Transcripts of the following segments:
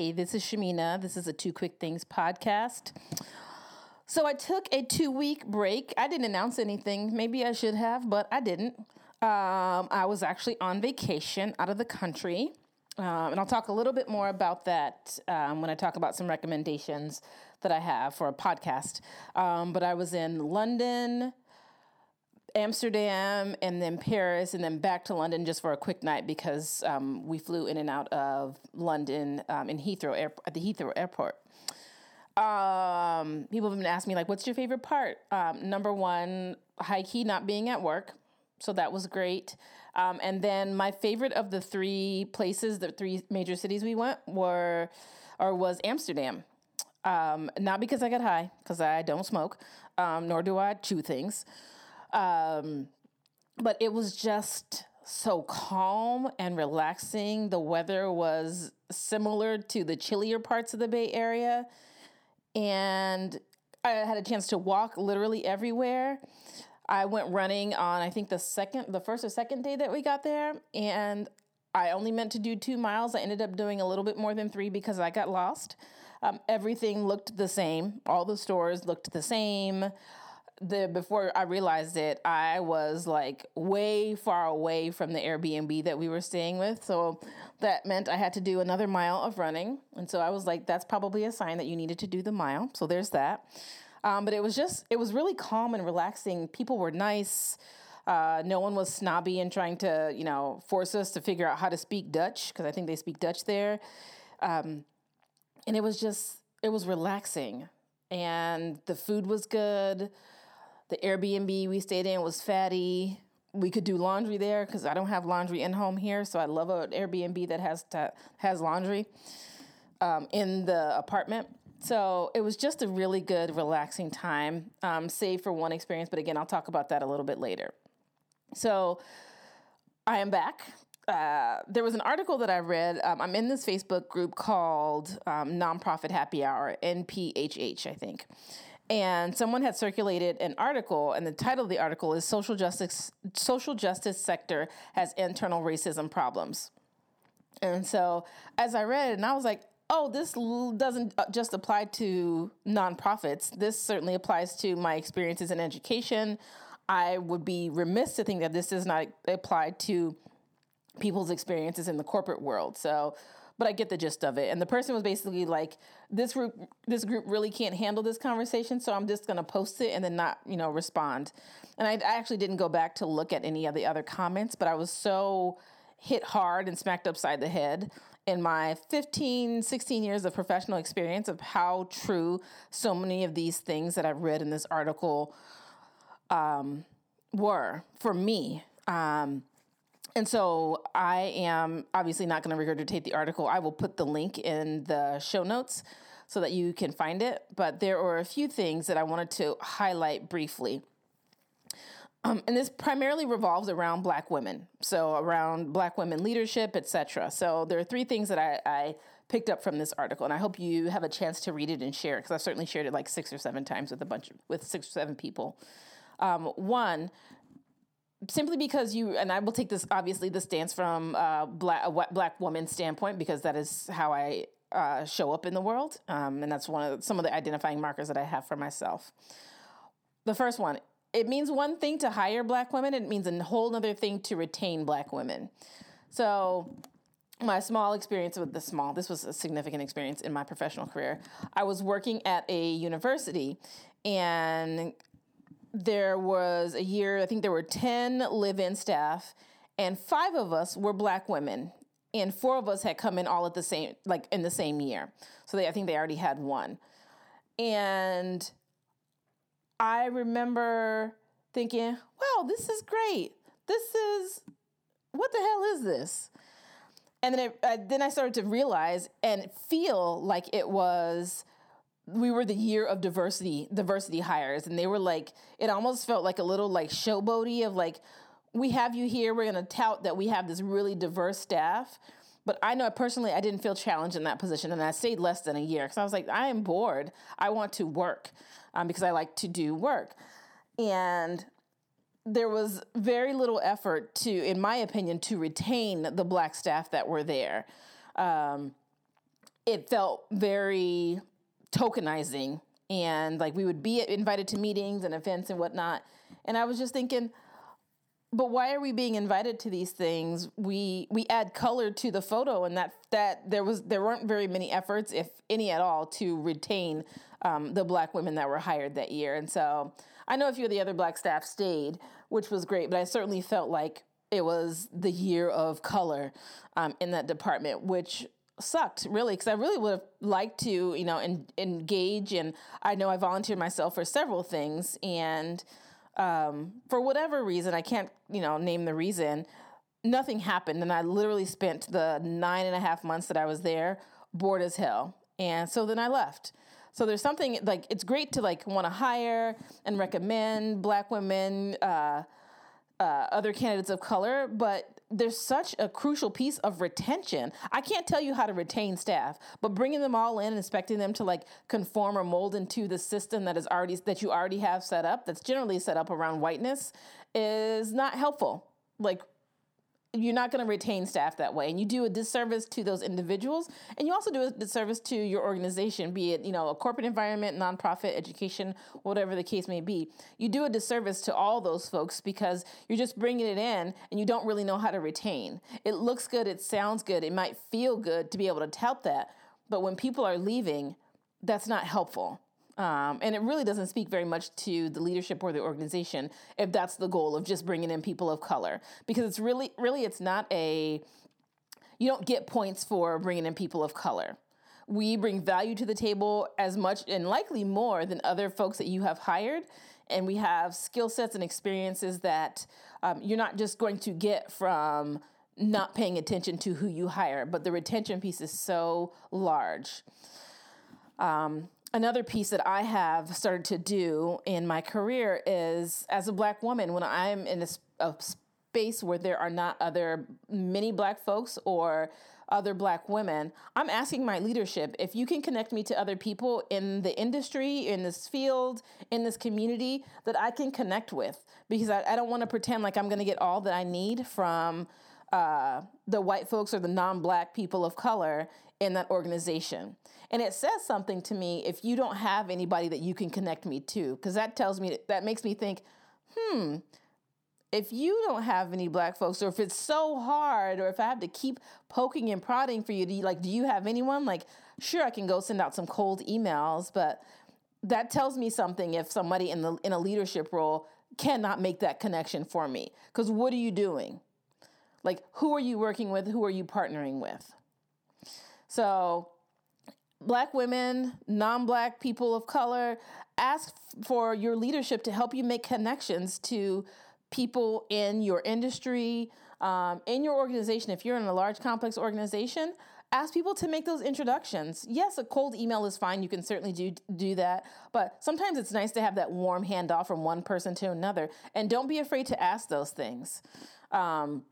Hey, this is Shamina. This is a Two Quick Things podcast. So I took a two week break. I didn't announce anything. Maybe I should have, but I didn't. Um, I was actually on vacation out of the country. Um, and I'll talk a little bit more about that um, when I talk about some recommendations that I have for a podcast. Um, but I was in London, Amsterdam, and then Paris, and then back to London just for a quick night because um, we flew in and out of London um, in Heathrow Air- at the Heathrow Airport. Um, people have been asking me like, "What's your favorite part?" number one, high key not being at work so that was great. Um, and then my favorite of the three places, the three major cities we went were, or was Amsterdam. Um, not because I got high, because I don't smoke, um, nor do I chew things. Um, but it was just so calm and relaxing. The weather was similar to the chillier parts of the Bay Area. And I had a chance to walk literally everywhere. I went running on I think the second the first or second day that we got there and I only meant to do two miles. I ended up doing a little bit more than three because I got lost. Um, everything looked the same. All the stores looked the same. The before I realized it, I was like way far away from the Airbnb that we were staying with. So that meant I had to do another mile of running. And so I was like, that's probably a sign that you needed to do the mile. So there's that. Um, but it was just, it was really calm and relaxing. People were nice. Uh, no one was snobby and trying to, you know, force us to figure out how to speak Dutch because I think they speak Dutch there. Um, and it was just, it was relaxing. And the food was good. The Airbnb we stayed in was fatty. We could do laundry there because I don't have laundry in home here. So I love an Airbnb that has to, has laundry um, in the apartment. So it was just a really good, relaxing time, um, save for one experience. But again, I'll talk about that a little bit later. So I am back. Uh, there was an article that I read. Um, I'm in this Facebook group called um, Nonprofit Happy Hour, NPHH, I think. And someone had circulated an article, and the title of the article is "Social Justice Social Justice Sector Has Internal Racism Problems." And so, as I read it, and I was like, oh, this doesn't uh, just apply to nonprofits. This certainly applies to my experiences in education. I would be remiss to think that this does not apply to people's experiences in the corporate world. So, but I get the gist of it. And the person was basically like, this group, this group really can't handle this conversation, so I'm just going to post it and then not, you know, respond. And I, I actually didn't go back to look at any of the other comments, but I was so hit hard and smacked upside the head in my 15, 16 years of professional experience of how true so many of these things that I've read in this article um, were for me. Um, and so I am obviously not going to regurgitate the article. I will put the link in the show notes so that you can find it. But there are a few things that I wanted to highlight briefly. Um, and this primarily revolves around black women so around black women leadership etc so there are three things that I, I, picked up from this article and i hope you have a chance to read it and share it because i've certainly shared it like six or seven times with a bunch of, with six or seven people um, one simply because you and i will take this obviously the stance from uh, black, a black woman standpoint because that is how i uh, show up in the world um, and that's one of some of the identifying markers that i have for myself the first one it means one thing to hire black women, it means a whole other thing to retain black women. So, my small experience with the small, this was a significant experience in my professional career. I was working at a university and there was a year, I think there were 10 live in staff, and five of us were black women. And four of us had come in all at the same, like in the same year. So they, I think they already had one. And I remember thinking, wow, this is great. This is, what the hell is this? And then, it, then I started to realize and feel like it was we were the year of diversity diversity hires and they were like it almost felt like a little like showboaty of like we have you here we're going to tout that we have this really diverse staff but I know personally I didn't feel challenged in that position and I stayed less than a year because I was like I am bored I want to work um, because I like to do work. And there was very little effort to, in my opinion, to retain the black staff that were there. Um, it felt very tokenizing and like we would be invited to meetings and events and whatnot. And i was just thinking but why are we being invited to these things? We we add color to the photo and that that there was there weren't very many efforts if any at all to retain um, the black women that were hired that year. And so i know a few of the other black staff stayed which was great but i certainly felt like it was the year of color um, in that department which sucked really because I really would have liked to you know en- engage and I know I volunteered myself for several things and um, for whatever reason I can't you know name the reason nothing happened and I literally spent the nine and a half months that I was there bored as hell and so then I left. So there's something like it's great to like want to hire and recommend black women, uh, uh, other candidates of color, but there's such a crucial piece of retention. I can't tell you how to retain staff, but bringing them all in and expecting them to like conform or mold into the system that is already that you already have set up, that's generally set up around whiteness, is not helpful. Like you're not going to retain staff that way and you do a disservice to those individuals and you also do a disservice to your organization be it you know a corporate environment nonprofit education whatever the case may be. You do a disservice to all those folks because you're just bringing it in and you don't really know how to retain. It looks good it sounds good it might feel good to be able to tout that but when people are leaving that's not helpful um, and it really doesn't speak very much to the leadership or the organization if that's the goal of just bringing in people of color. Because it's really really it's not a you don't get points for bringing in people of color. We bring value to the table as much and likely more than other folks that you have hired. And we have skill sets and experiences that um, you're not just going to get from not paying attention to who you hire but the retention piece is so large. Um, another piece that I have started to do in my career is as a black woman, when I'm in a, a space where there are not other many black folks or other black women, I'm asking my leadership if you can connect me to other people in the industry, in this field, in this community that I can connect with. Because I, I don't want to pretend like I'm going to get all that I need from uh, the white folks or the non black people of color in that organization. And it says something to me if you don't have anybody that you can connect me to, because that tells me, that makes me think, hmm, if you don't have any black folks, or if it's so hard, or if I have to keep poking and prodding for you, do you like, do you have anyone? Like, sure, I can go send out some cold emails, but that tells me something if somebody in the in a leadership role cannot make that connection for me. Because what are you doing? Like, who are you working with? Who are you partnering with? So, black women, non black people of color, ask for your leadership to help you make connections to people in your industry, um, in your organization. If you're in a large, complex organization, ask people to make those introductions. Yes, a cold email is fine. You can certainly do do that, but sometimes it's nice to have that warm handoff from one person to another. And don't be afraid to ask those things. Um,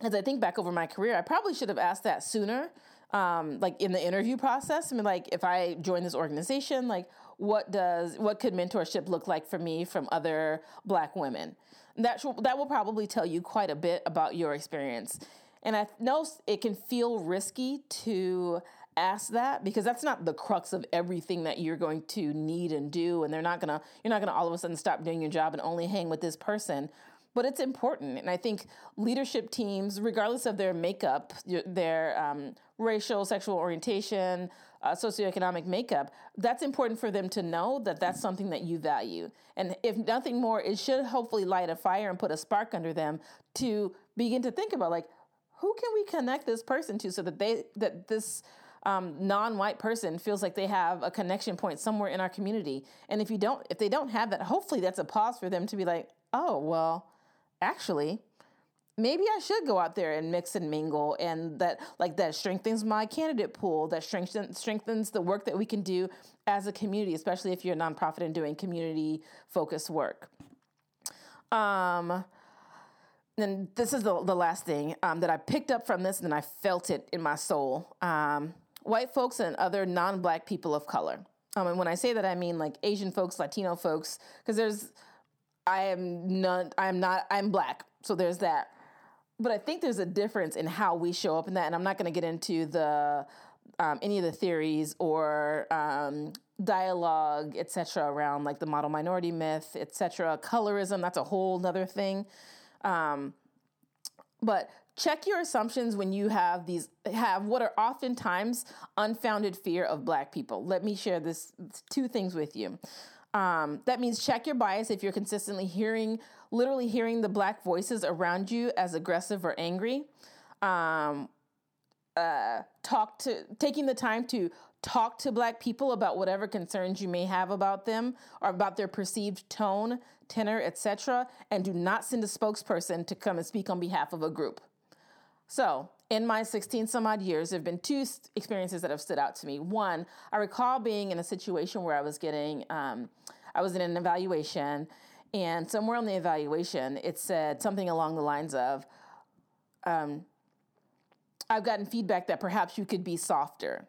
as I think back over my career, I probably should have asked that sooner, um, like in the interview process. I mean, like if I join this organization, like what does what could mentorship look like for me from other Black women? That sh- that will probably tell you quite a bit about your experience. And I know it can feel risky to ask that because that's not the crux of everything that you're going to need and do and they're not to you're not to all of a sudden stop doing your job and only hang with this person but it's important. And I think leadership teams, regardless of their makeup, their um, racial, sexual orientation, uh, socioeconomic makeup, that's important for them to know that that's something that you value. And if nothing more, it should hopefully light a fire and put a spark under them to begin to think about like, who can we connect this person to so that they that this um, non-white person feels like they have a connection point somewhere in our community and if you don't if they don't have that hopefully that's a pause for them to be like oh well actually maybe I should go out there and mix and mingle and that like that strengthens my candidate pool that strengthens strengthens the work that we can do as a community especially if you're a nonprofit and doing community focused work um and this is the, the last thing um, that I picked up from this and I felt it in my soul. Um, white folks and other non-black people of color. Um, and when I say that, I mean like Asian folks, Latino folks, because there's I am not I'm not I'm black. So there's that. But I think there's a difference in how we show up in that and I'm not going to get into the um, any of the theories or um, dialogue, etc., around like the model minority myth, etc. Colorism, that's a whole other thing. Um, but check your assumptions when you have these have what are oftentimes unfounded fear of black people. Let me share this two things with you. Um, that means check your bias if you're consistently hearing, literally hearing the black voices around you as aggressive or angry. Um, uh, talk to taking the time to talk to black people about whatever concerns you may have about them or about their perceived tone tenor etc and do not send a spokesperson to come and speak on behalf of a group so in my 16 some odd years there have been two experiences that have stood out to me one i recall being in a situation where i was getting um, i was in an evaluation and somewhere on the evaluation it said something along the lines of um, i've gotten feedback that perhaps you could be softer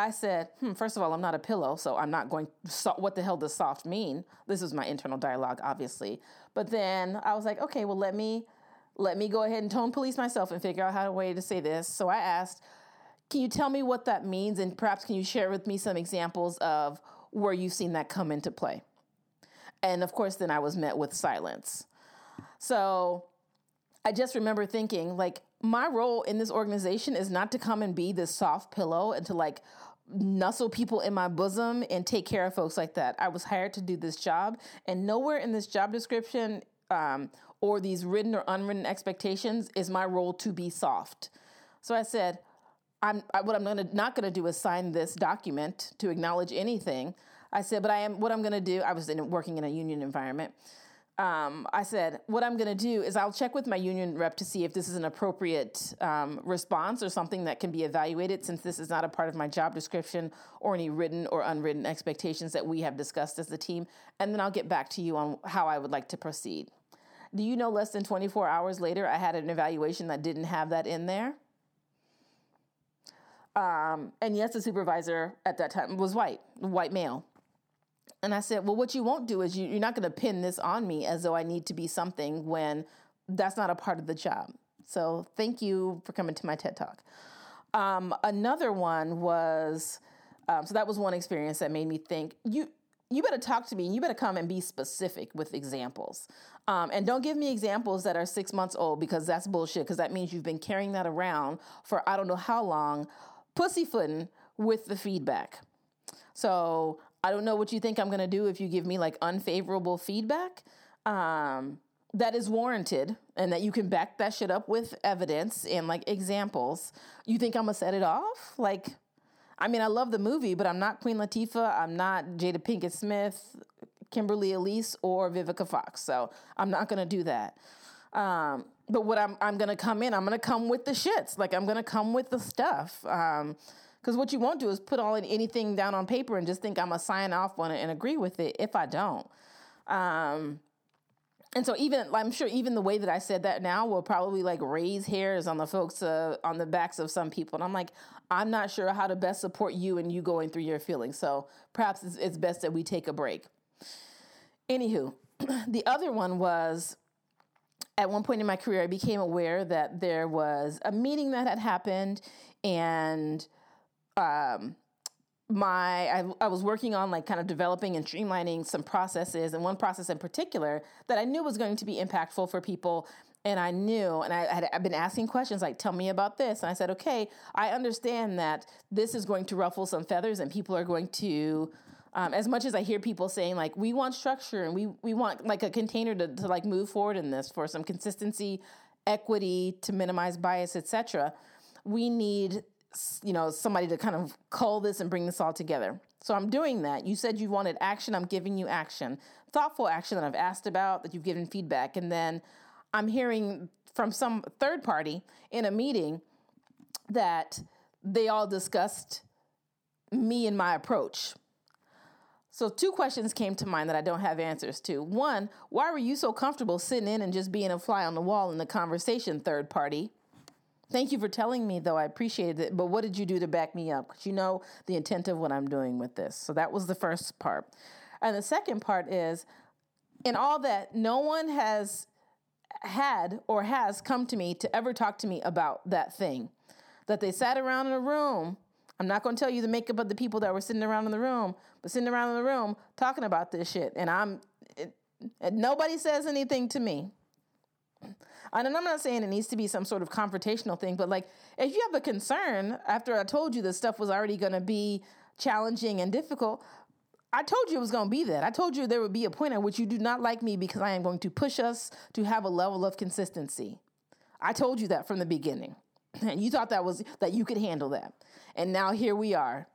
I said, hmm, first of all, I'm not a pillow, so I'm not going, so, what the hell does soft mean? This is my internal dialogue, obviously. But then I was like, okay, well, let me, let me go ahead and tone police myself and figure out how a way to say this. So I asked, can you tell me what that means? And perhaps can you share with me some examples of where you've seen that come into play? And of course, then I was met with silence. So I just remember thinking, like, my role in this organization is not to come and be this soft pillow and to like nuzzle people in my bosom and take care of folks like that. I was hired to do this job, and nowhere in this job description um, or these written or unwritten expectations is my role to be soft. So I said, I'm I, what I'm gonna not gonna do is sign this document to acknowledge anything. I said, but I am what I'm gonna do. I was in, working in a union environment um, I said, what I'm going to do is I'll check with my union rep to see if this is an appropriate um, response or something that can be evaluated since this is not a part of my job description or any written or unwritten expectations that we have discussed as a team. And then I'll get back to you on how I would like to proceed. Do you know less than 24 hours later, I had an evaluation that didn't have that in there? Um, and yes, the supervisor at that time was white, white male. And I said, Well, what you won't do is you, you're not going to pin this on me as though I need to be something when that's not a part of the job. So thank you for coming to my TED Talk. Um, another one was, um, so that was one experience that made me think, you, you better talk to me and you better come and be specific with examples. Um, and don't give me examples that are six months old because that's bullshit, because that means you've been carrying that around for I don't know how long, pussyfooting with the feedback. So I don't know what you think I'm going to do if you give me like unfavorable feedback. Um, that is warranted and that you can back that shit up with evidence and like examples. You think I'm gonna set it off? Like, I mean, I love the movie, but I'm not Queen Latifah. I'm not Jada Pinkett Smith, Kimberly Elise, or Vivica Fox. So I'm not gonna do that. Um, but what I'm I'm gonna come in, I'm gonna come with the shits. Like I'm gonna come with the stuff. Um, because what you won't do is put all in anything down on paper and just think I'm gonna sign off on it and agree with it if I don't. Um, and so even I'm sure even the way that I said that now will probably like raise hairs on the folks uh, on the backs of some people. And I'm like, I'm not sure how to best support you and you going through your feelings. So perhaps it's, it's best that we take a break. Anywho, the other one was at one point in my career, I became aware that there was a meeting that had happened and um, my I, I, was working on like kind of developing and streamlining some processes and one process in particular that i knew was going to be impactful for people and i knew and I had I've been asking questions like tell me about this and i said okay i understand that this is going to ruffle some feathers and people are going to um, as much as i hear people saying like we want structure and we we want like a container to, to like move forward in this for some consistency equity to minimize bias etc we need you know, somebody to kind of cull this and bring this all together. So I'm doing that. You said you wanted action. I'm giving you action, thoughtful action that I've asked about, that you've given feedback. And then I'm hearing from some third party in a meeting that they all discussed me and my approach. So, two questions came to mind that I don't have answers to. One, why were you so comfortable sitting in and just being a fly on the wall in the conversation, third party? Thank you for telling me, though. I appreciated it. But what did you do to back me up? Because you know the intent of what I'm doing with this. So that was the first part. And the second part is in all that, no one has had or has come to me to ever talk to me about that thing that they sat around in a room. I'm not going to tell you the makeup of the people that were sitting around in the room, but sitting around in the room talking about this shit. And I'm, it, and nobody says anything to me. And I'm not saying it needs to be some sort of confrontational thing, but like if you have a concern after I told you this stuff was already going to be challenging and difficult, I told you it was going to be that. I told you there would be a point at which you do not like me because I am going to push us to have a level of consistency. I told you that from the beginning. And you thought that was that you could handle that. And now here we are.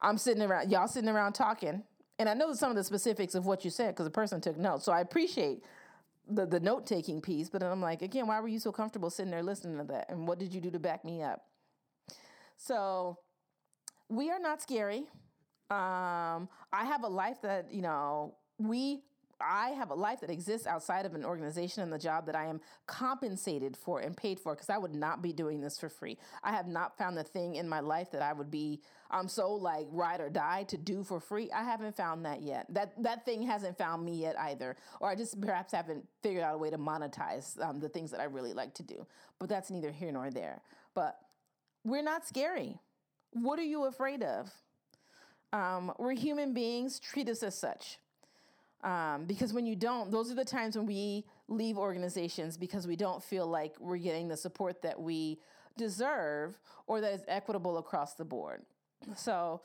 I'm sitting around, y'all sitting around talking. And I know some of the specifics of what you said because the person took notes. So I appreciate the, the note taking piece. But I'm like, again, why were you so comfortable sitting there listening to that? And what did you do to back me up? So we are not scary. Um, I have a life that, you know, we I have a life that exists outside of an organization and the job that I am compensated for and paid for because I would not be doing this for free. I have not found the thing in my life that I would be I'm so like ride or die to do for free. I haven't found that yet. That that thing hasn't found me yet either, or I just perhaps haven't figured out a way to monetize um, the things that I really like to do. But that's neither here nor there. But we're not scary. What are you afraid of? Um, we're human beings. Treat us as such. Um, because when you don't, those are the times when we leave organizations because we don't feel like we're getting the support that we deserve or that is equitable across the board. So,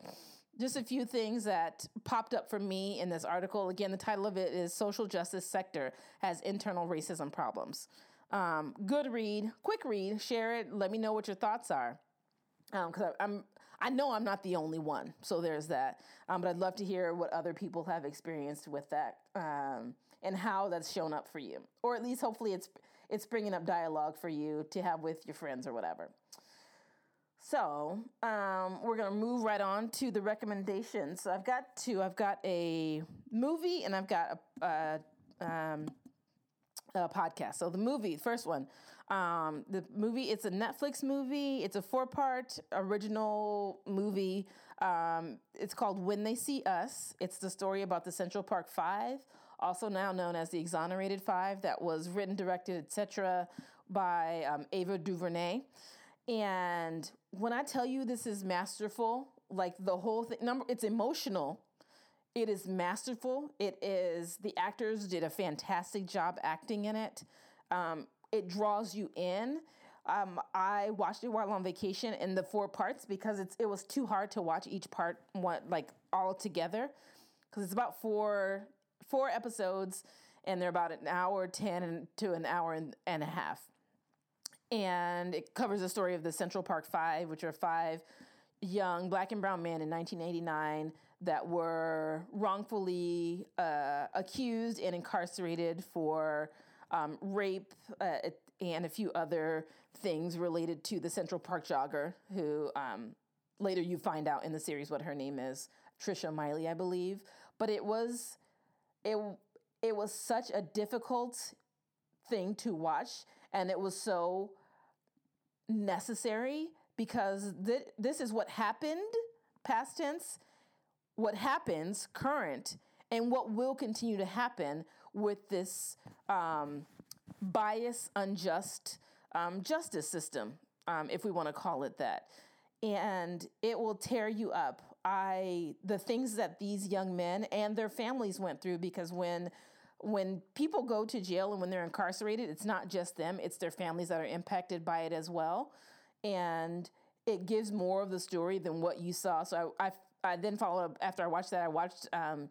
just a few things that popped up for me in this article. Again, the title of it is Social Justice Sector Has Internal Racism Problems. Um, good read, quick read, share it, let me know what your thoughts are. Because um, I'm I know I'm not the only one, so there's that. Um, but I'd love to hear what other people have experienced with that um, and how that's shown up for you, or at least hopefully it's it's bringing up dialogue for you to have with your friends or whatever. So um, we're gonna move right on to the recommendations. So I've got two. I've got a movie and I've got a, a, um, a podcast. So the movie, first one, um, the movie, it's a Netflix movie. It's a four part original movie. Um, it's called When They See Us. It's the story about the Central Park Five, also now known as the Exonerated Five, that was written, directed, etc., by um, Ava DuVernay. And when I tell you this is masterful, like the whole thing, number, it's emotional. It is masterful. It is the actors did a fantastic job acting in it. Um, it draws you in. Um, I watched it while on vacation in the four parts because it's it was too hard to watch each part one like all together because it's about four four episodes and they're about an hour ten to an hour and, and a half, and it covers the story of the Central Park Five, which are five young black and brown men in 1989 that were wrongfully uh, accused and incarcerated for um, rape, uh, and a few other things related to the Central Park jogger, who um, later you find out in the series what her name is, Trisha Meili, I believe. But it was it it was such a difficult thing to watch, and it was so necessary because th- this is what happened, past tense, what happens, current, and what will continue to happen with this um, bias, unjust um, justice system, um, if we want to call it that. And it will tear you up. I the things that these young men and their families went through because when when people go to jail and when they're incarcerated, it's not just them; it's their families that are impacted by it as well. And it gives more of the story than what you saw. So I, I, I then followed up after I watched that. I watched um,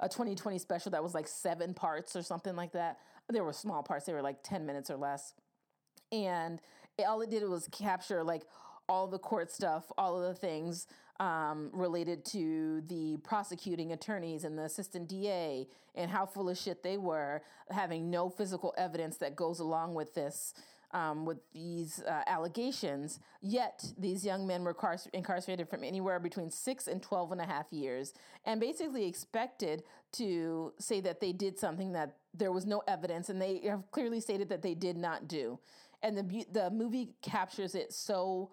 a 2020 special that was like seven parts or something like that. There were small parts, they were like 10 minutes or less. And it, all it did was capture like all the court stuff, all of the things um, related to the prosecuting attorneys and the assistant DA and how full of shit they were, having no physical evidence that goes along with this um, with these uh, allegations, yet these young men were car- incarcerated from anywhere between six and 12 and a half years, and basically expected to say that they did something that there was no evidence, and they have clearly stated that they did not do. And the, the movie captures it so,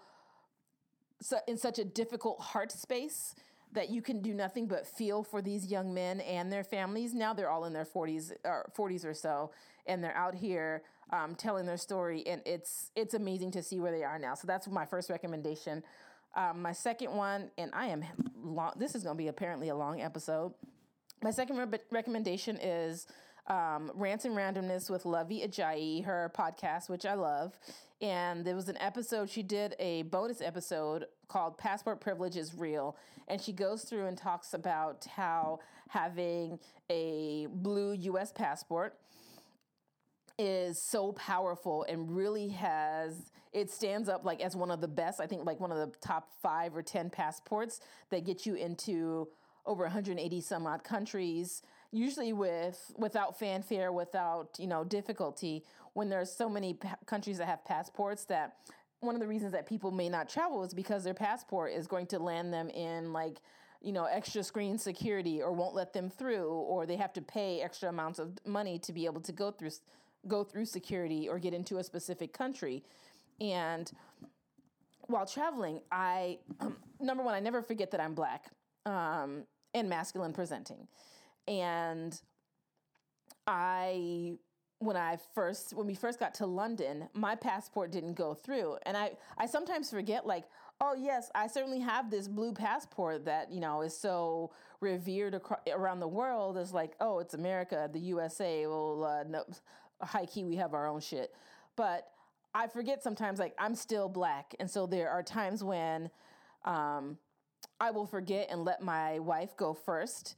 so in such a difficult heart space that you can do nothing but feel for these young men and their families. Now they're all in their 40s or 40s or so, and they're out here um, telling their story, and it's it's amazing to see where they are now. So that's my first recommendation. Um, my second one, and I am long. This is going to be apparently a long episode. My second re- recommendation is um, Rants and Randomness with Luvvie Ajayi, her podcast, which I love. And there was an episode, she did a bonus episode called Passport Privilege is Real. And she goes through and talks about how having a blue US passport is so powerful and really has it stands up like as one of the best i think like one of the top five or ten passports that get you into over 180 some odd countries usually with without fanfare without you know difficulty. When there's so many pa- countries that have passports that one of the reasons that people may not travel is because their passport is going to land them in like you know extra screen security or won't let them through or they have to pay extra amounts of money to be able to go through go through security or get into a specific country and while traveling i number one i never forget that i'm black um, and masculine presenting and I when I first when we first got to London, my passport didn't go through. And I I sometimes forget like, oh yes, I certainly have this blue passport that, you know, is so revered across, around the world as like, oh, it's America, the USA. Well, uh, no, high key we have our own shit. But I forget sometimes like I'm still black, and so there are times when um, I will forget and let my wife go first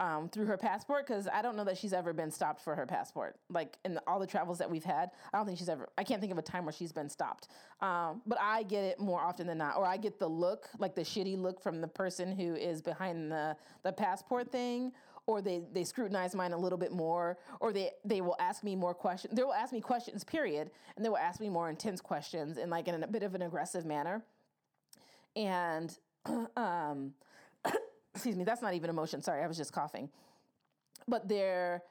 um, through her passport because I don't know that she's ever been stopped for her passport. Like in all the travels that we've had, I don't think she's ever. I can't think of a time where she's been stopped. Um, but I get it more often than not, or I get the look, like the shitty look from the person who is behind the the passport thing, or they they scrutinize mine a little bit more, or they they will ask me more questions. They will ask me questions, period, and they will ask me more intense questions in like in a bit of an aggressive manner, and um excuse me, that's not even emotion. Sorry, I was just coughing. But there,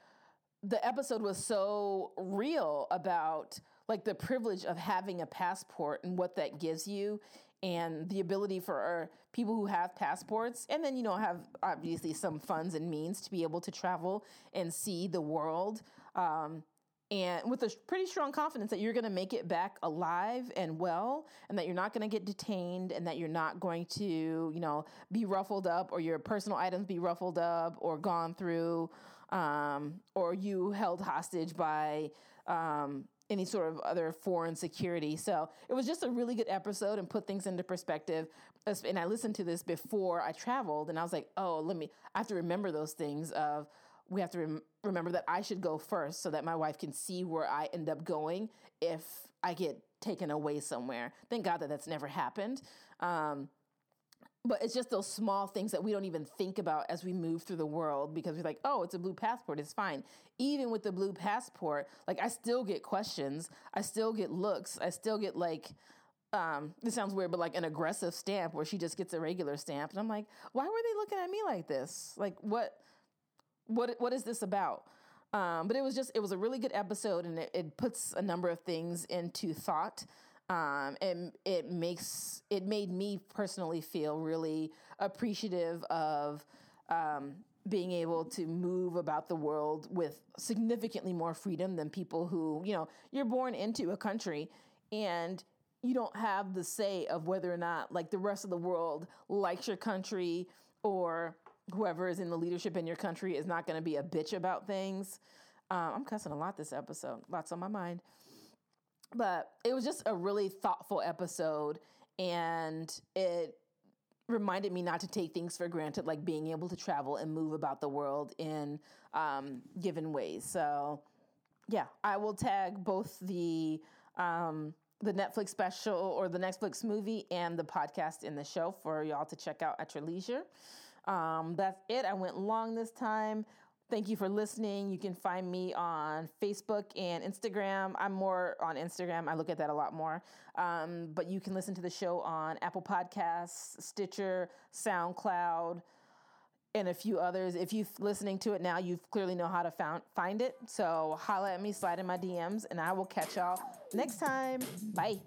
the episode was so real about like the privilege of having a passport and what that gives you and the ability for people who have passports and then you know have obviously some funds and means to be able to travel and see the world um, and with a pretty strong confidence that you're going to make it back alive and well and that you're not going to get detained and that you're not going to you know be ruffled up or your personal items be ruffled up or gone through um, or you held hostage by um, any sort of other foreign security so it was just a really good episode and put things into perspective and i listened to this before i traveled and i was like oh let me i have to remember those things of we have to rem- remember that I should go first so that my wife can see where I end up going if I get taken away somewhere. Thank God that that's never happened. Um, but it's just those small things that we don't even think about as we move through the world because we're like, oh, it's a blue passport, it's fine. Even with the blue passport, like I still get questions, I still get looks, I still get like, um, this sounds weird, but like an aggressive stamp where she just gets a regular stamp. And I'm like, why were they looking at me like this? Like, what? what what is this about? Um, but it was just it was a really good episode, and it, it puts a number of things into thought. Um, and it makes it made me personally feel really appreciative of um, being able to move about the world with significantly more freedom than people who you know you're born into a country and you don't have the say of whether or not like the rest of the world likes your country or whoever is in the leadership in your country is not going to be a bitch about things. Um, I'm cussing a lot this episode, lots on my mind. But it was just a really thoughtful episode, and it reminded me not to take things for granted, like being able to travel and move about the world in um, given ways. So, yeah, I will tag both the um, the Netflix special or the Netflix movie and the podcast in the show for y'all to check out at your leisure. Um, that's it. I went long this time. Thank you for listening. You can find me on Facebook and Instagram. I'm more on Instagram. I look at that a lot more. Um, but you can listen to the show on Apple Podcasts, Stitcher, SoundCloud, and a few others. If you're listening to it now, you clearly know how to found, find it. So holla at me, slide in my DMs, and I will catch y'all next time. Bye.